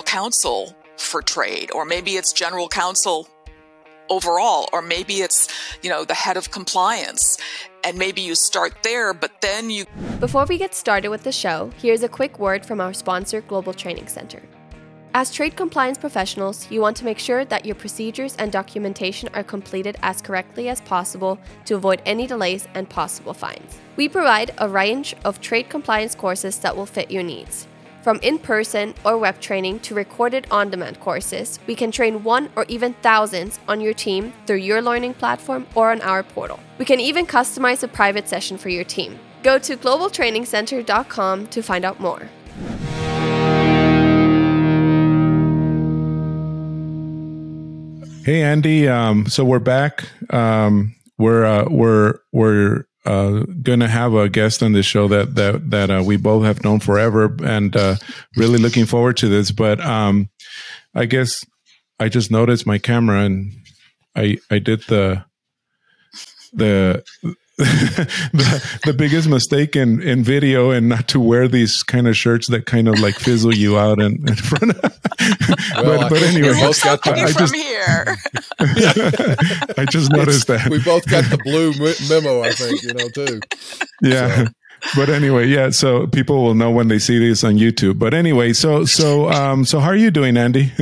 general counsel for trade, or maybe it's general counsel overall, or maybe it's, you know, the head of compliance. And maybe you start there, but then you. Before we get started with the show, here's a quick word from our sponsor, Global Training Center. As trade compliance professionals, you want to make sure that your procedures and documentation are completed as correctly as possible to avoid any delays and possible fines. We provide a range of trade compliance courses that will fit your needs. From in person or web training to recorded on demand courses, we can train one or even thousands on your team through your learning platform or on our portal. We can even customize a private session for your team. Go to globaltrainingcenter.com to find out more. Hey Andy, um, so we're back. Um, we're uh, we're we're uh, to have a guest on this show that that that uh, we both have known forever, and uh, really looking forward to this. But um, I guess I just noticed my camera, and I I did the the the, the biggest mistake in, in video and not to wear these kind of shirts that kind of like fizzle you out in, in front of well, but, but anyway. it looks got the, I from just, here. I just noticed it's, that. we both got the blue memo I think you know too. Yeah. So. but anyway yeah so people will know when they see this on YouTube. But anyway so so um so how are you doing Andy?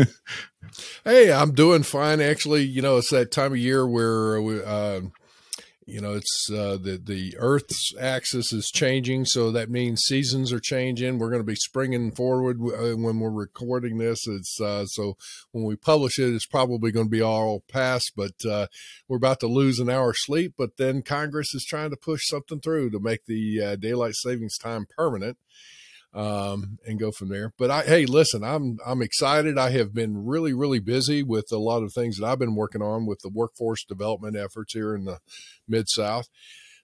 Hey, I'm doing fine. Actually, you know, it's that time of year where we, uh, you know it's uh, the the earth's axis is changing so that means seasons are changing. We're going to be springing forward uh, when we're recording this. It's uh, so when we publish it it's probably going to be all past but uh, we're about to lose an hour sleep but then congress is trying to push something through to make the uh, daylight savings time permanent um, and go from there. But I, hey, listen, I'm I'm excited. I have been really really busy with a lot of things that I've been working on with the workforce development efforts here in the mid South.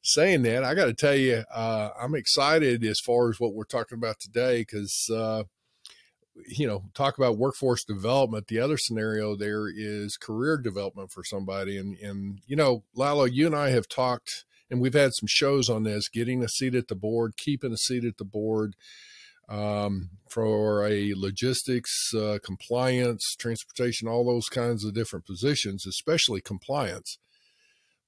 Saying that, I got to tell you, uh, I'm excited as far as what we're talking about today because. Uh, you know, talk about workforce development. The other scenario there is career development for somebody. And, and, you know, Lalo, you and I have talked and we've had some shows on this getting a seat at the board, keeping a seat at the board, um, for a logistics, uh, compliance, transportation, all those kinds of different positions, especially compliance.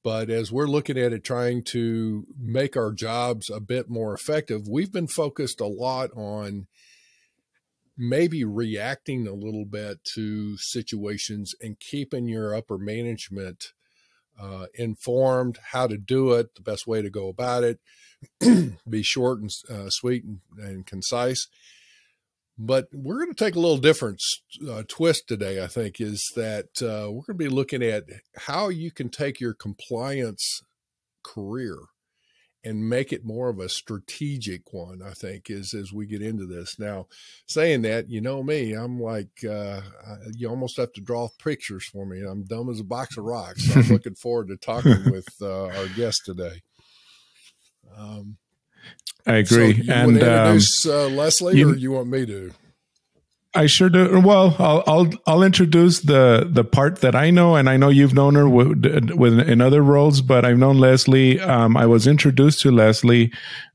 But as we're looking at it, trying to make our jobs a bit more effective, we've been focused a lot on maybe reacting a little bit to situations and keeping your upper management uh, informed how to do it, the best way to go about it, be short and uh, sweet and, and, concise. But we're going to take a little different uh, twist today, I think, is that uh, we're going to be looking at how you can take your compliance career and make it more of a strategic one i think is as we get into this. Now saying that you know me i'm like uh, you almost have to draw pictures for me. I'm dumb as a box of rocks. So i'm looking forward to talking with uh, our guest today um, i agree so and introduce um, uh, leslie you, or you want me to I sure do. Well, I'll I'll I'll introduce the the part that I know, and I know you've known her with, with in other roles, but I've known Leslie. Um, I was introduced to Leslie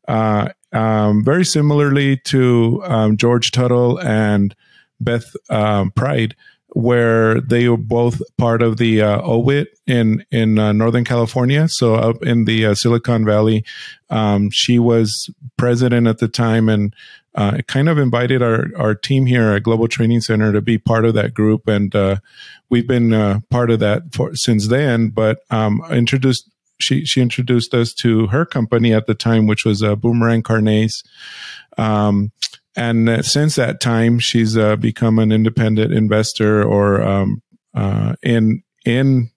uh, um, very similarly to um, George Tuttle and Beth um, Pride, where they were both part of the uh, OWIT in in uh, Northern California. So up in the uh, Silicon Valley, um, she was president at the time, and uh, kind of invited our, our team here at Global Training Center to be part of that group. And uh, we've been uh, part of that for, since then. But um, introduced she she introduced us to her company at the time, which was uh, Boomerang Carnets. Um, and uh, since that time, she's uh, become an independent investor or um, in in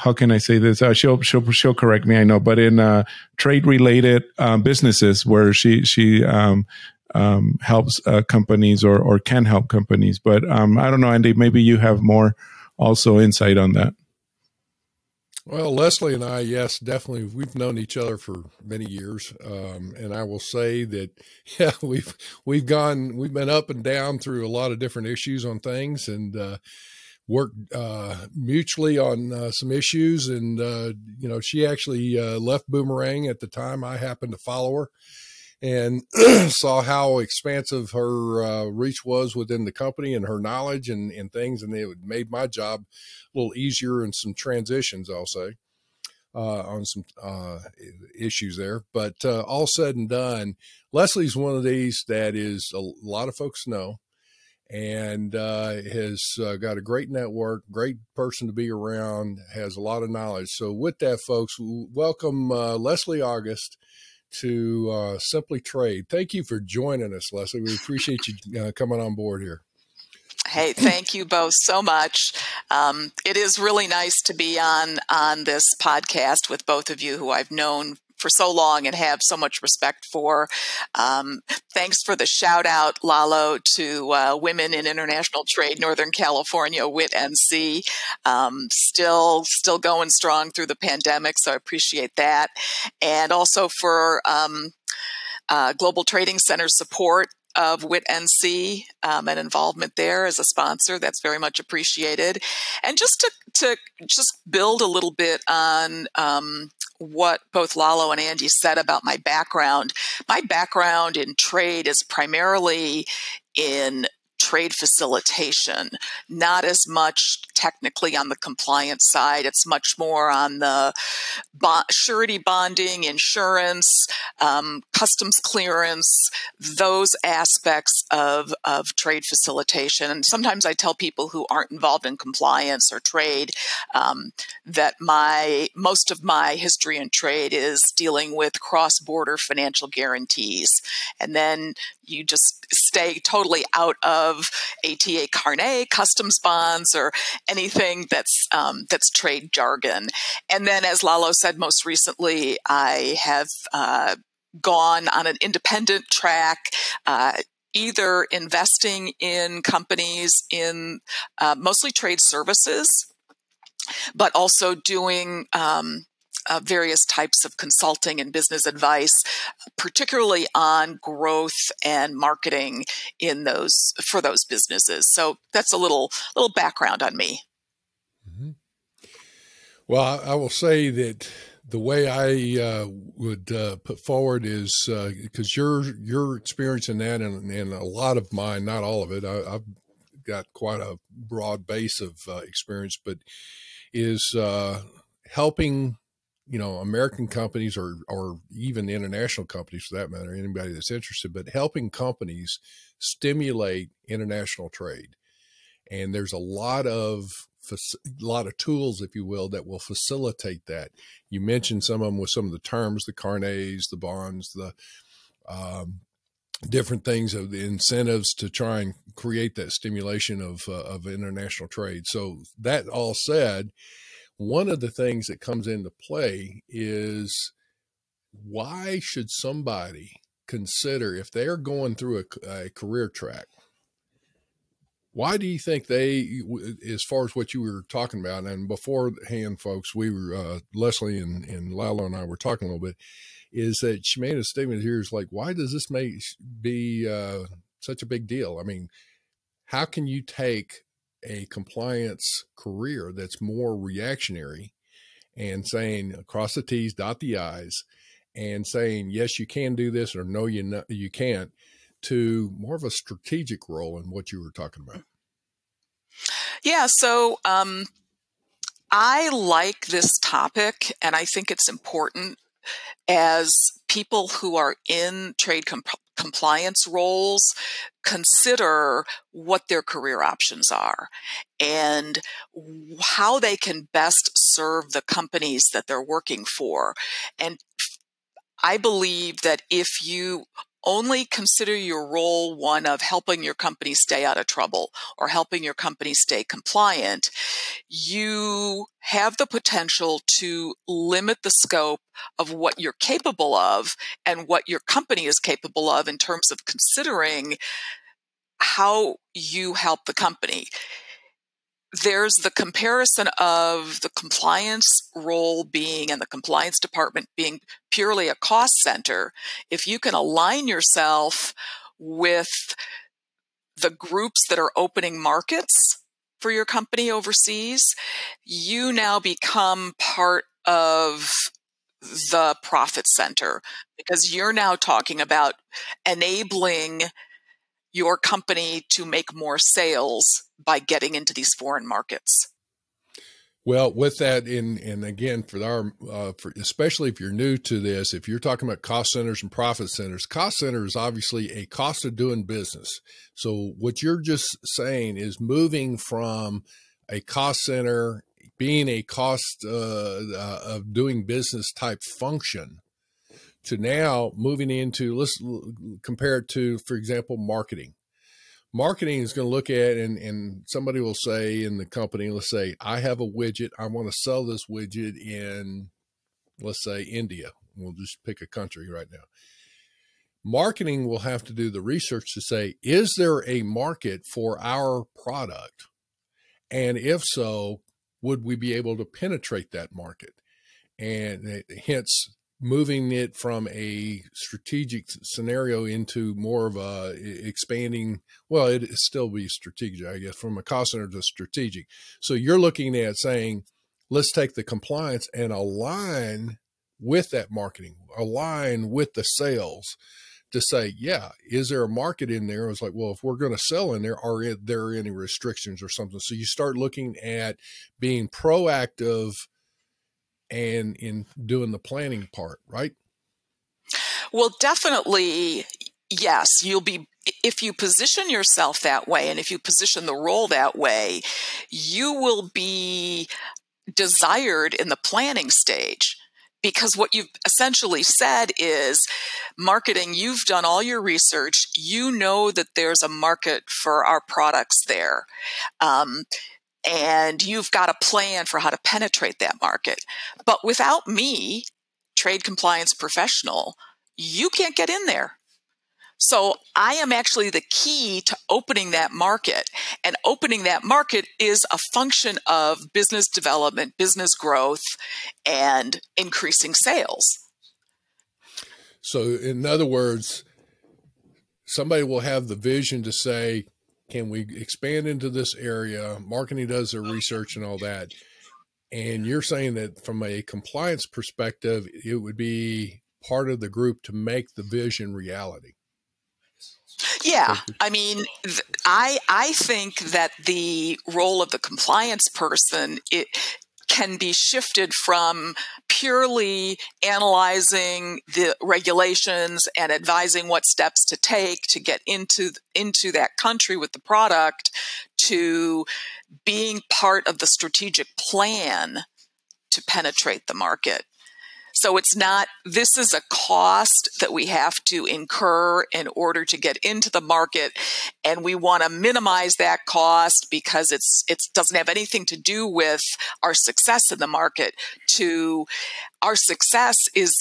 how can I say this? Uh, she'll she'll she'll correct me. I know, but in uh, trade related um, businesses where she she um, um, helps uh, companies or or can help companies. But um, I don't know, Andy. Maybe you have more also insight on that. Well, Leslie and I, yes, definitely, we've known each other for many years, um, and I will say that, yeah, we've we've gone, we've been up and down through a lot of different issues on things, and uh, worked uh, mutually on uh, some issues. And, uh, you know, she actually uh, left Boomerang at the time. I happened to follow her. And saw how expansive her uh, reach was within the company and her knowledge and, and things. And it made my job a little easier and some transitions, I'll say, uh, on some uh, issues there. But uh, all said and done, Leslie's one of these that is a lot of folks know and uh, has uh, got a great network, great person to be around, has a lot of knowledge. So, with that, folks, welcome Leslie August to uh, Simply Trade. Thank you for joining us, Leslie. We appreciate you uh, coming on board here. Hey, thank you both so much. Um, it is really nice to be on on this podcast with both of you, who I've known for so long and have so much respect for. Um, thanks for the shout out, Lalo, to uh, Women in International Trade Northern California, WIT NC. Um, still, still going strong through the pandemic, so I appreciate that. And also for um, uh, Global Training Center support of WIT NC um, and involvement there as a sponsor. That's very much appreciated. And just to, to just build a little bit on um, what both Lalo and Andy said about my background, my background in trade is primarily in trade facilitation, not as much technically on the compliance side. It's much more on the surety bonding, insurance, um, customs clearance, those aspects of, of trade facilitation. And sometimes I tell people who aren't involved in compliance or trade um, that my most of my history in trade is dealing with cross-border financial guarantees, and then you just stay totally out of ATA carnet, customs bonds, or anything that's um, that's trade jargon. And then, as Lalo said, most recently, I have uh, gone on an independent track. Uh, either investing in companies in uh, mostly trade services, but also doing um, uh, various types of consulting and business advice, particularly on growth and marketing in those for those businesses. So that's a little little background on me. Mm-hmm. Well, I, I, will say that the way I uh, would uh, put forward is because uh, your your experience in that and, and, a lot of mine, not all of it, I, have got quite a broad base of uh, experience, but is uh, helping you know American companies or or even international companies for that matter, anybody that's interested, but helping companies stimulate international trade. And there's a lot of a lot of tools, if you will, that will facilitate that. You mentioned some of them with some of the terms, the carnets, the bonds, the um, different things of the incentives to try and create that stimulation of uh, of international trade. So that all said, one of the things that comes into play is why should somebody consider if they're going through a, a career track why do you think they as far as what you were talking about and beforehand folks we were uh, leslie and, and lalo and i were talking a little bit is that she made a statement here is like why does this make be uh, such a big deal? I mean how can you take a compliance career that's more reactionary and saying cross the T's, dot the I's, and saying yes, you can do this or no, you no, you can't, to more of a strategic role in what you were talking about. Yeah, so um, I like this topic, and I think it's important as people who are in trade comp- compliance roles consider what their career options are and how they can best serve the companies that they're working for. And I believe that if you only consider your role one of helping your company stay out of trouble or helping your company stay compliant, you have the potential to limit the scope of what you're capable of and what your company is capable of in terms of considering how you help the company there's the comparison of the compliance role being and the compliance department being purely a cost center. If you can align yourself with the groups that are opening markets for your company overseas, you now become part of the profit center because you're now talking about enabling your company to make more sales by getting into these foreign markets. Well, with that, in and again for our, uh, for especially if you're new to this, if you're talking about cost centers and profit centers, cost center is obviously a cost of doing business. So what you're just saying is moving from a cost center being a cost uh, uh, of doing business type function to now moving into let's compare it to, for example, marketing. Marketing is going to look at and, and somebody will say in the company let's say i have a widget. I want to sell this widget in let's say india. We'll just pick a country right now. Marketing will have to do the research to say is there a market for our product? And if so would we be able to penetrate that market? And eh, hence moving it from a strategic scenario into more of a expanding well it still be strategic i guess from a cost center to strategic. So you're looking at saying let's take the compliance and align with that marketing align with the sales to say yeah is there a market in there? It's like well if we're going to sell in there are there any restrictions or something? So you start looking at being proactive and in doing the planning part, right? Well, definitely, yes. You'll be, if you position yourself that way and if you position the role that way, you will be desired in the planning stage because what you've essentially said is marketing you've done all your research you know that there's a market for our products there um, and you've got a plan for how to penetrate that market. But without me, trade compliance professional, you can't get in there. So I am actually the key to opening that market. And opening that market is a function of business development, business growth, and increasing sales. So, in other words, somebody will have the vision to say, can we expand into this area? Marketing does their research and all that. And you're saying that from a compliance perspective, it would be part of the group to make the vision reality. Yeah, I mean, I I think that the role of the compliance person it can be shifted from purely analyzing the regulations and advising what steps to take to get into into that country with the product to being part of the strategic plan to penetrate the market so it's not, this is a cost that we have to incur in order to get into the market. And we want to minimize that cost because it's, it doesn't have anything to do with our success in the market to our success is,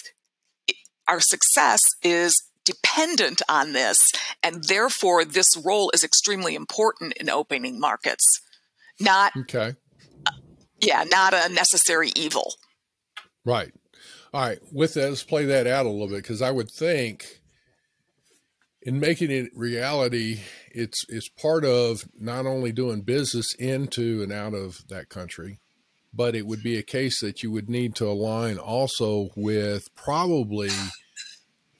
our success is dependent on this. And therefore this role is extremely important in opening markets. Not, okay. Yeah, not a necessary evil. Right. All right, with that, let's play that out a little bit because I would think in making it reality, it's it's part of not only doing business into and out of that country, but it would be a case that you would need to align also with probably,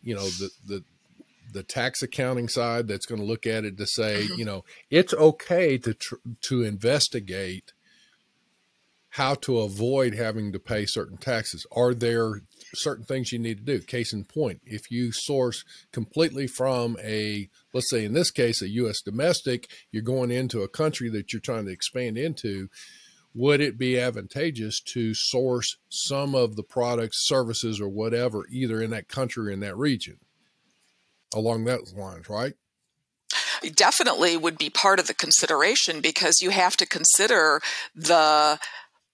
you know, the the the tax accounting side that's going to look at it to say, mm-hmm. you know, it's okay to tr- to investigate how to avoid having to pay certain taxes. Are there certain things you need to do? Case in point, if you source completely from a, let's say in this case, a U.S. domestic, you're going into a country that you're trying to expand into. Would it be advantageous to source some of the products, services, or whatever, either in that country or in that region? Along those lines, right? definitely would be part of the consideration because you have to consider the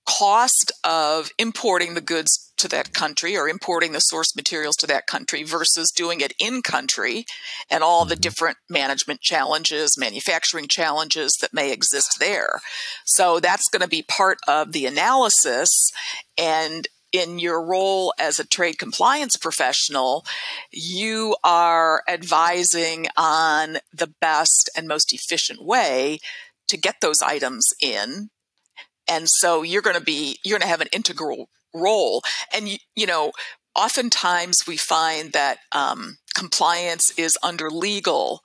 cost of importing the goods to that country or importing the source materials to that country versus doing it in country and all the mm-hmm. different management challenges, manufacturing challenges that may exist there. So that's going to be part of the analysis. And in your role as a trade compliance professional, you are advising on the best and most efficient way to get those items in and so you're going to be, you're going to have an integral role. And, you, you know, oftentimes we find that um, compliance is under legal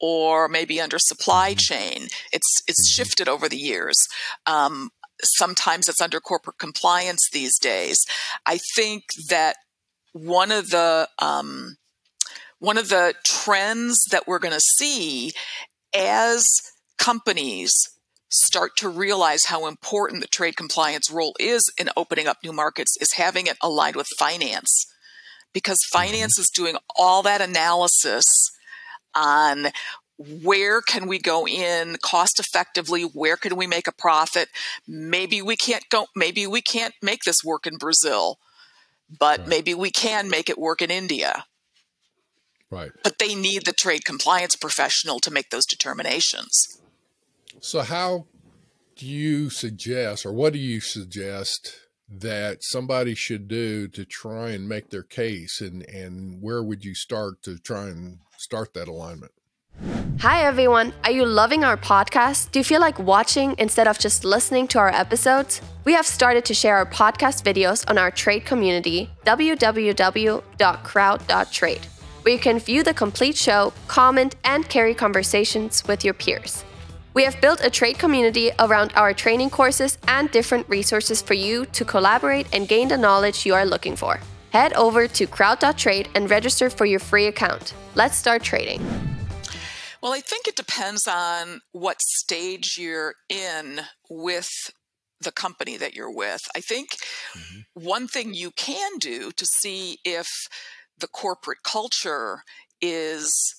or maybe under supply mm-hmm. chain. It's it's mm-hmm. shifted over the years. Um, sometimes it's under corporate compliance these days. I think that one of the um, one of the trends that we're going to see as companies start to realize how important the trade compliance role is in opening up new markets is having it aligned with finance. Because mm-hmm. finance is doing all that analysis on where can we go in cost effectively where can we make a profit? Maybe we can't go maybe we can't make this work in brazil but right. maybe we can make it work in india. Right. But they need the trade compliance professional to make those determinations so how do you suggest or what do you suggest that somebody should do to try and make their case and and where would you start to try and start that alignment Hi everyone, are you loving our podcast? Do you feel like watching instead of just listening to our episodes? We have started to share our podcast videos on our trade community, www.crowd.trade, where you can view the complete show, comment, and carry conversations with your peers. We have built a trade community around our training courses and different resources for you to collaborate and gain the knowledge you are looking for. Head over to crowd.trade and register for your free account. Let's start trading. Well, I think it depends on what stage you're in with the company that you're with. I think mm-hmm. one thing you can do to see if the corporate culture is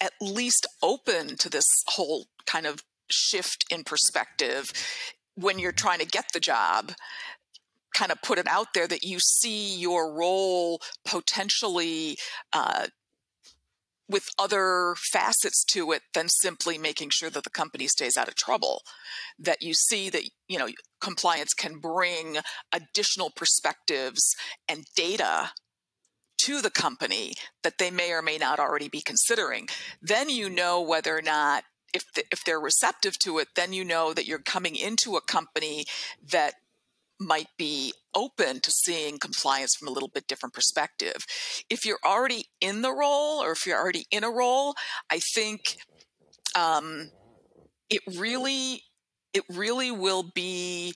at least open to this whole kind of shift in perspective when you're trying to get the job kind of put it out there that you see your role potentially uh, with other facets to it than simply making sure that the company stays out of trouble. That you see that you know compliance can bring additional perspectives and data to the company that they may or may not already be considering. Then you know whether or not if the, if they're receptive to it then you know that you're coming into a company that might be open to seeing compliance from a little bit different perspective. If you're already in the role or if you're already in a role, I think um, it really it really will be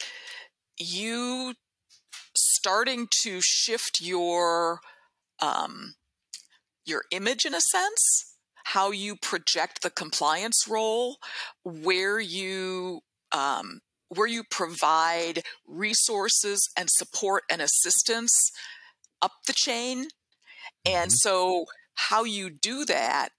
you starting to shift your um, your image in a sense how you project the compliance role where you um, where you provide resources and support and assistance up the chain. And mm-hmm. so, how you do that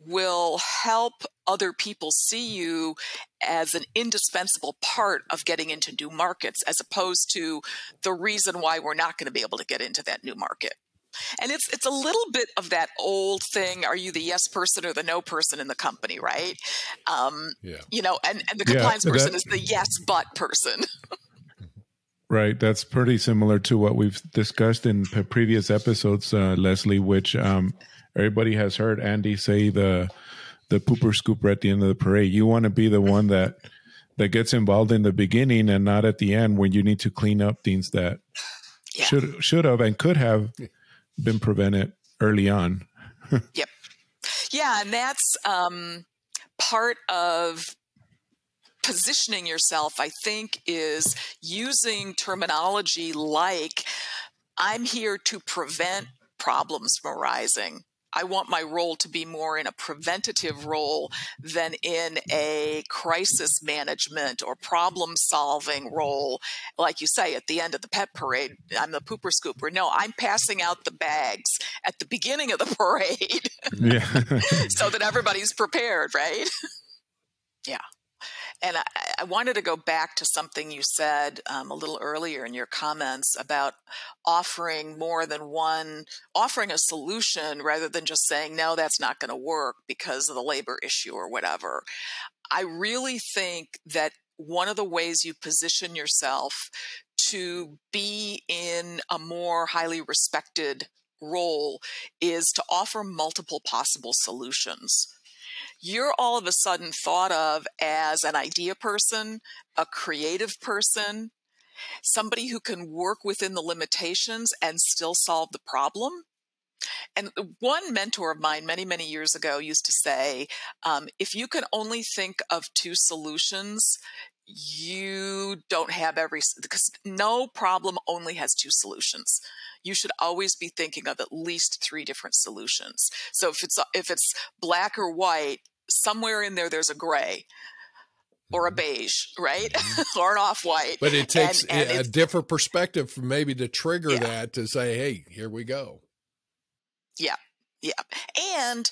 will help other people see you as an indispensable part of getting into new markets as opposed to the reason why we're not going to be able to get into that new market. And it's it's a little bit of that old thing: Are you the yes person or the no person in the company? Right? Um, yeah. You know, and and the compliance yeah, person that, is the yes but person. right. That's pretty similar to what we've discussed in previous episodes, uh, Leslie. Which um, everybody has heard Andy say the the pooper scooper at the end of the parade. You want to be the one that that gets involved in the beginning and not at the end when you need to clean up things that yeah. should should have and could have been prevented early on. yep. Yeah, and that's um, part of positioning yourself, I think, is using terminology like I'm here to prevent problems from arising. I want my role to be more in a preventative role than in a crisis management or problem solving role. Like you say, at the end of the pet parade, I'm the pooper scooper. No, I'm passing out the bags at the beginning of the parade. Yeah. so that everybody's prepared, right? And I, I, wanted to go back to something you said um, a little earlier in your comments about offering more than one, offering a solution rather than just saying, no, that's not going to work because of the labor issue or whatever. I really think that one of the ways you position yourself to be in a more highly respected role is to offer multiple possible solutions you're all of a sudden thought of as an idea person, a creative person, somebody who can work within the limitations and still solve the problem. And one mentor of mine many, many years ago used to say, um, if you can only think of two solutions, you don't have every, because no problem only has two solutions. You should always be thinking of at least three different solutions. So if it's, if it's black or white, somewhere in there, there's a gray or a mm-hmm. beige, right? Mm-hmm. or an off white. But it takes and, and a different perspective for maybe to trigger yeah. that to say, hey, here we go. Yeah. Yeah. And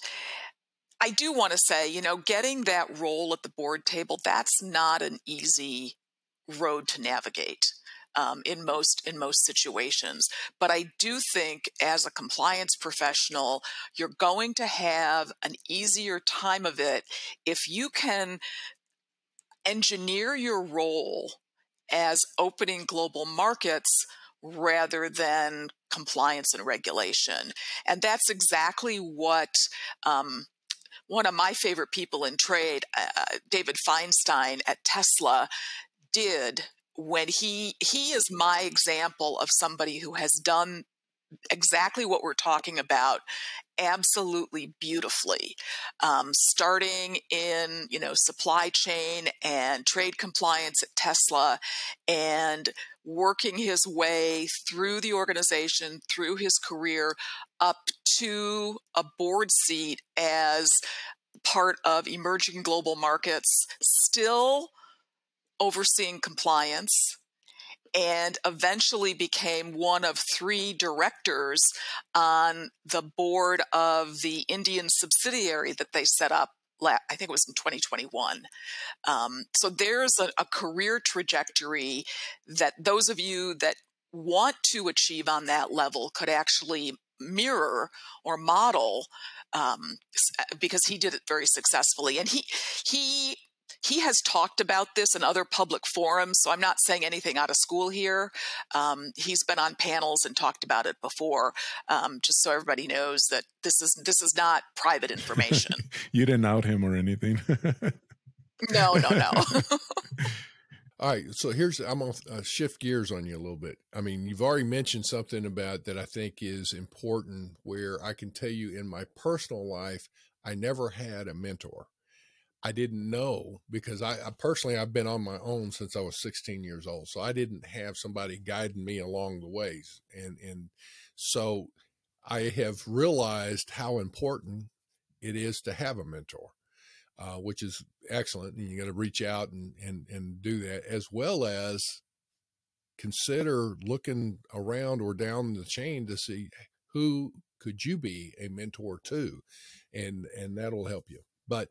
I do want to say, you know, getting that role at the board table, that's not an easy road to navigate. Um, in most in most situations. But I do think as a compliance professional, you're going to have an easier time of it if you can engineer your role as opening global markets rather than compliance and regulation. And that's exactly what um, one of my favorite people in trade, uh, David Feinstein at Tesla, did when he he is my example of somebody who has done exactly what we're talking about absolutely beautifully um, starting in you know supply chain and trade compliance at tesla and working his way through the organization through his career up to a board seat as part of emerging global markets still overseeing compliance and eventually became one of three directors on the board of the Indian subsidiary that they set up. I think it was in 2021. Um, so there's a, a career trajectory that those of you that want to achieve on that level could actually mirror or model um, because he did it very successfully and he he he has talked about this in other public forums, so I'm not saying anything out of school here. Um, he's been on panels and talked about it before, um, just so everybody knows that this is this is not private information. you didn't out him or anything. no, no, no. All right, so here's I'm gonna uh, shift gears on you a little bit. I mean, you've already mentioned something about that I think is important. Where I can tell you in my personal life, I never had a mentor. I didn't know because I, I, personally I've been on my own since I was 16 years old, so I didn't have somebody guiding me along the ways, and and so I have realized how important it is to have a mentor, uh, which is excellent. And you got to reach out and and and do that as well as consider looking around or down the chain to see who could you be a mentor to, and and that'll help you. But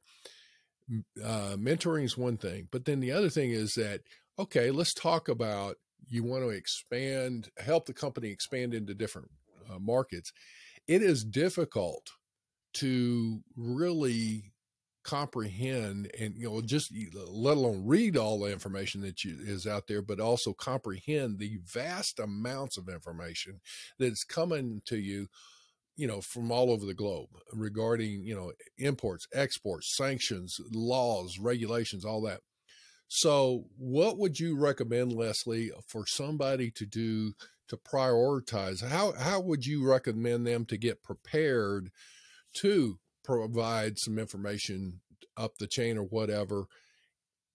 uh, mentoring is one thing, but then the other thing is that okay, let's talk about you want to expand, help the company expand into different uh, markets. It is difficult to really comprehend and you know just let alone read all the information that you, is out there but also comprehend the vast amounts of information that's coming to you you know, from all over the globe regarding, you know, imports, exports, sanctions, laws, regulations, all that. So, what would you recommend, Leslie, for somebody to do to prioritize? How how would you recommend them to get prepared to provide some information up the chain or whatever,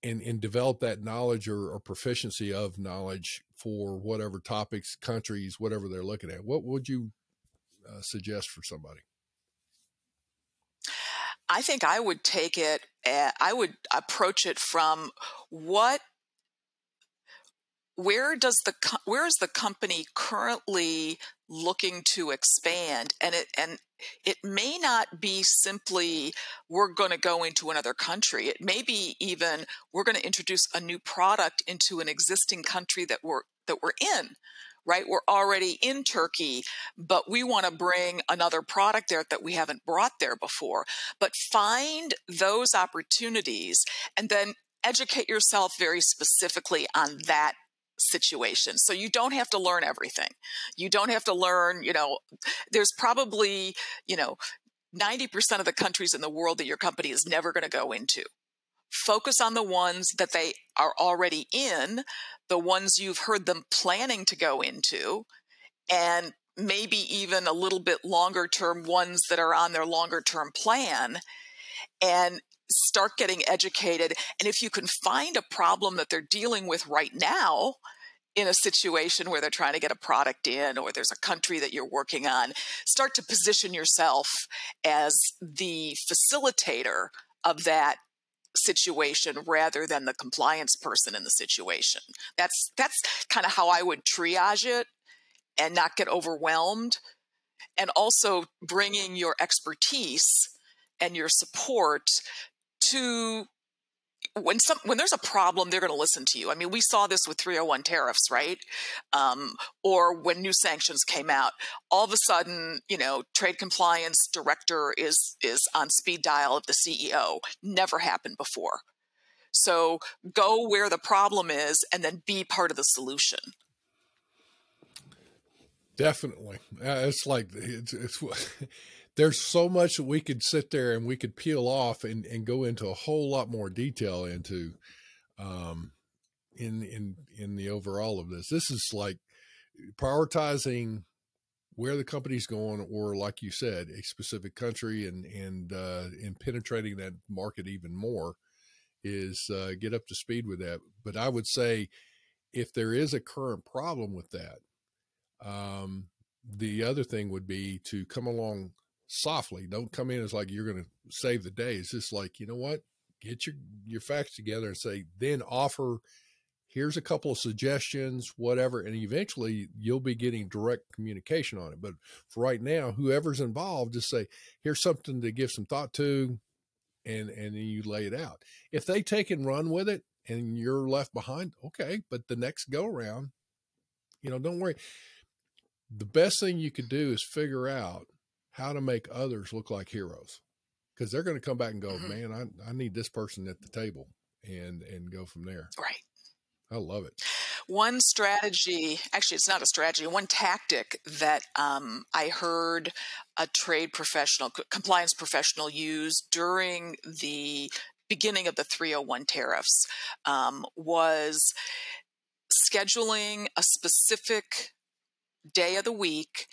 and and develop that knowledge or, or proficiency of knowledge for whatever topics, countries, whatever they're looking at? What would you uh, suggest for somebody? I think I would take it, uh, I would approach it from what where does the where is the company currently looking to expand? And it and it may not be simply we're going to go into another country. It may be even we're going to introduce a new product into an existing country that we're that we're in right? We're already in Turkey, but we want to bring another product there that we haven't brought there before. But find those opportunities and then educate yourself very specifically on that situation. So you don't have to learn everything. You don't have to learn, you know, there's probably, you know, 90% of the countries in the world that your company is never going to go into focus on the ones that they are already in, the ones you've heard them planning to go into, and maybe even a little bit longer term ones that are on their longer term plan and start getting educated. And if you can find a problem that they're dealing with right now, in a situation where they're trying to get a product in or there's a country that you're working on, start to position yourself as the facilitator of that situation rather than the compliance person in the situation. That's that's kind of how I would triage it and not get overwhelmed and also bringing your expertise and your support to when some when there's a problem they're going to listen to you. I mean we saw this with 301 tariffs right? Um, or when new sanctions came out all of a sudden you know trade compliance director is is on speed dial of the ceo never happened before. So go where the problem is and then be part of the solution. Definitely. Uh, it's like it's, it's there's so much that we could sit there and we could peel off and, and go into a whole lot more detail into um, in in in the overall of this. This is like prioritizing where the company's going, or like you said, a specific country, and and uh, and penetrating that market even more is uh, get up to speed with that. But I would say if there is a current problem with that, um, the other thing would be to come along softly. Don't come in as like you're going to save the day. It's just like, you know what? Get your your facts together and say, then offer here's a couple of suggestions, whatever, and eventually you'll be getting direct communication on it. But for right now, whoever's involved, just say, here's something to give some thought to, and and then you lay it out. If they take and run with it and you're left behind, okay. But the next go around, you know, don't worry. The best thing you could do is figure out how to make others look like heroes because they're going to come back and go, mm-hmm. man, I, I need this person at the table and, and go from there. Right. I love it. One strategy, actually, it's not a strategy, one tactic that um, I heard a trade professional, compliance professional use during the beginning of the 301 tariffs um, was scheduling a specific day of the week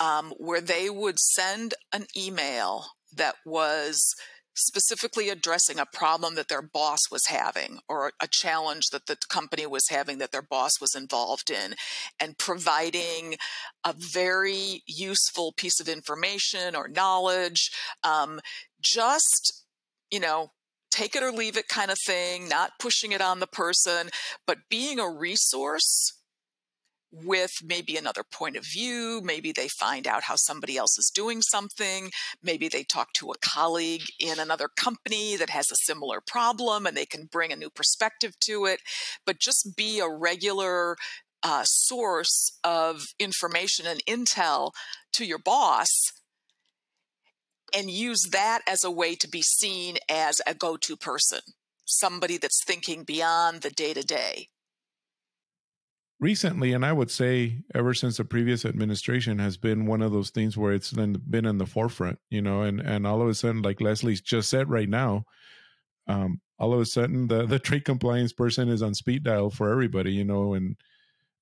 um, where they would send an email that was specifically addressing a problem that their boss was having or a challenge that the company was having that their boss was involved in and providing a very useful piece of information or knowledge um, just you know take it or leave it kind of thing not pushing it on the person but being a resource with maybe another point of view. Maybe they find out how somebody else is doing something. Maybe they talk to a colleague in another company that has a similar problem and they can bring a new perspective to it. But just be a regular uh, source of information and intel to your boss and use that as a way to be seen as a go to person, somebody that's thinking beyond the day to day recently, and I would say ever since the previous administration has been one of those things where it's been in the forefront, you know, and and all of a sudden, like Leslie's just said right now, um, all of a sudden the the trade compliance person is on speed dial for everybody, you know, and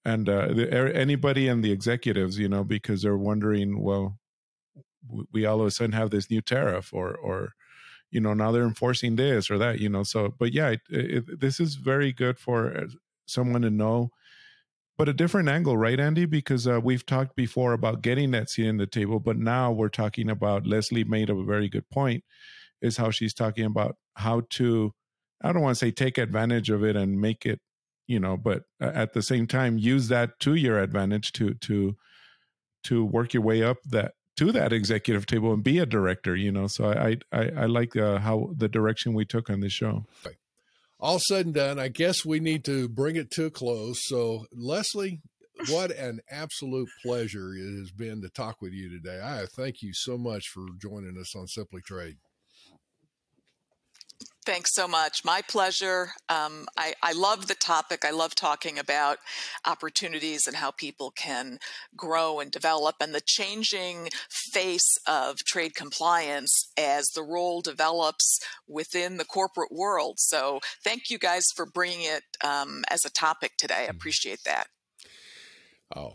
and uh, the, anybody and the executives, you know, because they're wondering, well, we all of a sudden have this new tariff, or or you know now they're enforcing this or that, you know. So, but yeah, it, it, this is very good for uh, someone to know but a different angle, right, Andy? Because uh, we've talked before about getting that seat in the table, but now we're talking about Leslie made a very good point, is how she's talking about how to, I don't want to say take advantage of it and make it, you know, but at the same time use that to your advantage to to to work your way up that to that executive table and be a director, you know. So I I, I like uh, how the direction we took on this show. All said and done, I guess we need to bring it to a close. So, Leslie, what an absolute pleasure it has been to talk with you today. I thank you so much for joining us on Simply Trade. Thanks so much. My pleasure. Um, I, I love the topic. I love talking about opportunities and how people can grow and develop and the changing face of trade compliance as the role develops within the corporate world. So, thank you guys for bringing it um, as a topic today. I mm-hmm. appreciate that. Oh,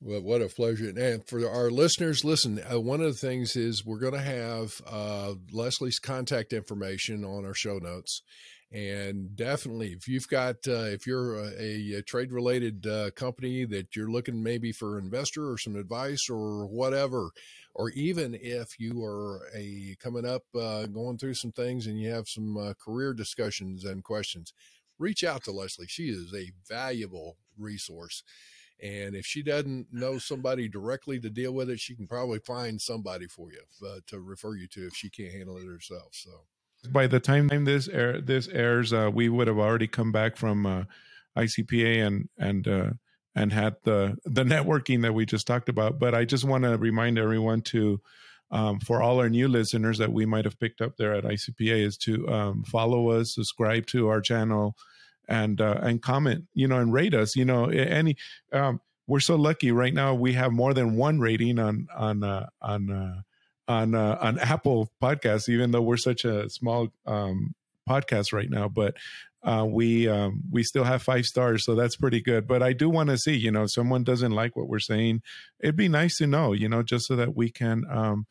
well, what a pleasure. And for our listeners, listen, uh, one of the things is we're going to have uh, Leslie's contact information on our show notes. And definitely, if you've got, uh, if you're a, a trade related uh, company that you're looking maybe for an investor or some advice or whatever, or even if you are a coming up, uh, going through some things and you have some uh, career discussions and questions, reach out to Leslie. She is a valuable resource. And if she doesn't know somebody directly to deal with it, she can probably find somebody for you uh, to refer you to if she can't handle it herself. So, by the time this air this airs, uh, we would have already come back from uh, ICPA and and uh, and had the the networking that we just talked about. But I just want to remind everyone to. Um, for all our new listeners that we might have picked up there at ICPA, is to um, follow us, subscribe to our channel, and uh, and comment, you know, and rate us. You know, any um, we're so lucky right now. We have more than one rating on on uh, on uh, on uh, on Apple Podcasts, even though we're such a small um, podcast right now. But uh, we um, we still have five stars, so that's pretty good. But I do want to see, you know, someone doesn't like what we're saying. It'd be nice to know, you know, just so that we can um,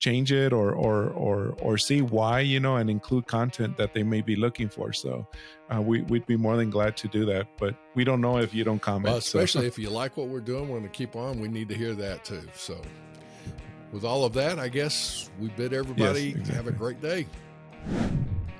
change it or or or or see why you know and include content that they may be looking for. So uh, we, we'd be more than glad to do that but we don't know if you don't comment well, especially so. if you like what we're doing we're going to keep on we need to hear that too. So with all of that i guess we bid everybody yes, exactly. have a great day.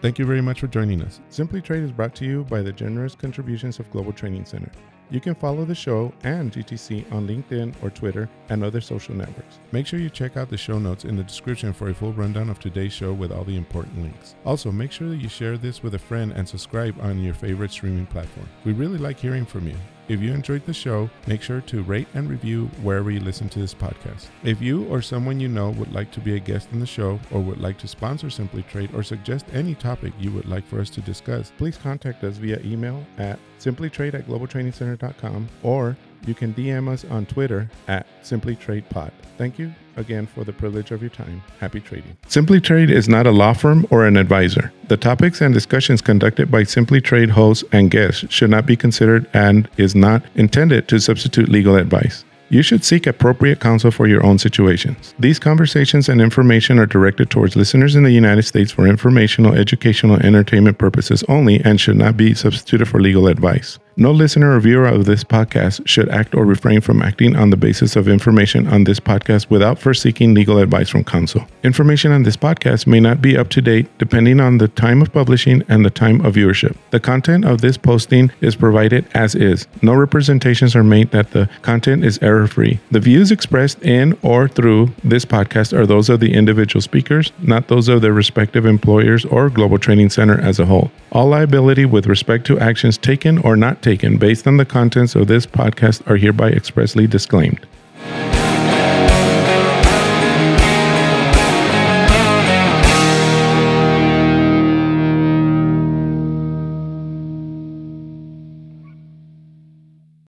Thank you very much for joining us. Simply trade is brought to you by the generous contributions of global training center you can follow the show and GTC on LinkedIn or Twitter and other social networks. Make sure you check out the show notes in the description for a full rundown of today's show with all the important links. Also, make sure that you share this with a friend and subscribe on your favorite streaming platform. We really like hearing from you. If you enjoyed the show, make sure to rate and review wherever you listen to this podcast. If you or someone you know would like to be a guest in the show or would like to sponsor Simply Trade or suggest any topic you would like for us to discuss, please contact us via email at simplytrade at globaltrainingcenter.com or you can DM us on Twitter at simplytradepod. Thank you again for the privilege of your time. Happy trading. Simply Trade is not a law firm or an advisor. The topics and discussions conducted by Simply Trade hosts and guests should not be considered and is not intended to substitute legal advice. You should seek appropriate counsel for your own situations. These conversations and information are directed towards listeners in the United States for informational, educational, entertainment purposes only and should not be substituted for legal advice. No listener or viewer of this podcast should act or refrain from acting on the basis of information on this podcast without first seeking legal advice from counsel. Information on this podcast may not be up to date depending on the time of publishing and the time of viewership. The content of this posting is provided as is. No representations are made that the content is error free. The views expressed in or through this podcast are those of the individual speakers, not those of their respective employers or Global Training Center as a whole. All liability with respect to actions taken or not taken based on the contents of this podcast are hereby expressly disclaimed.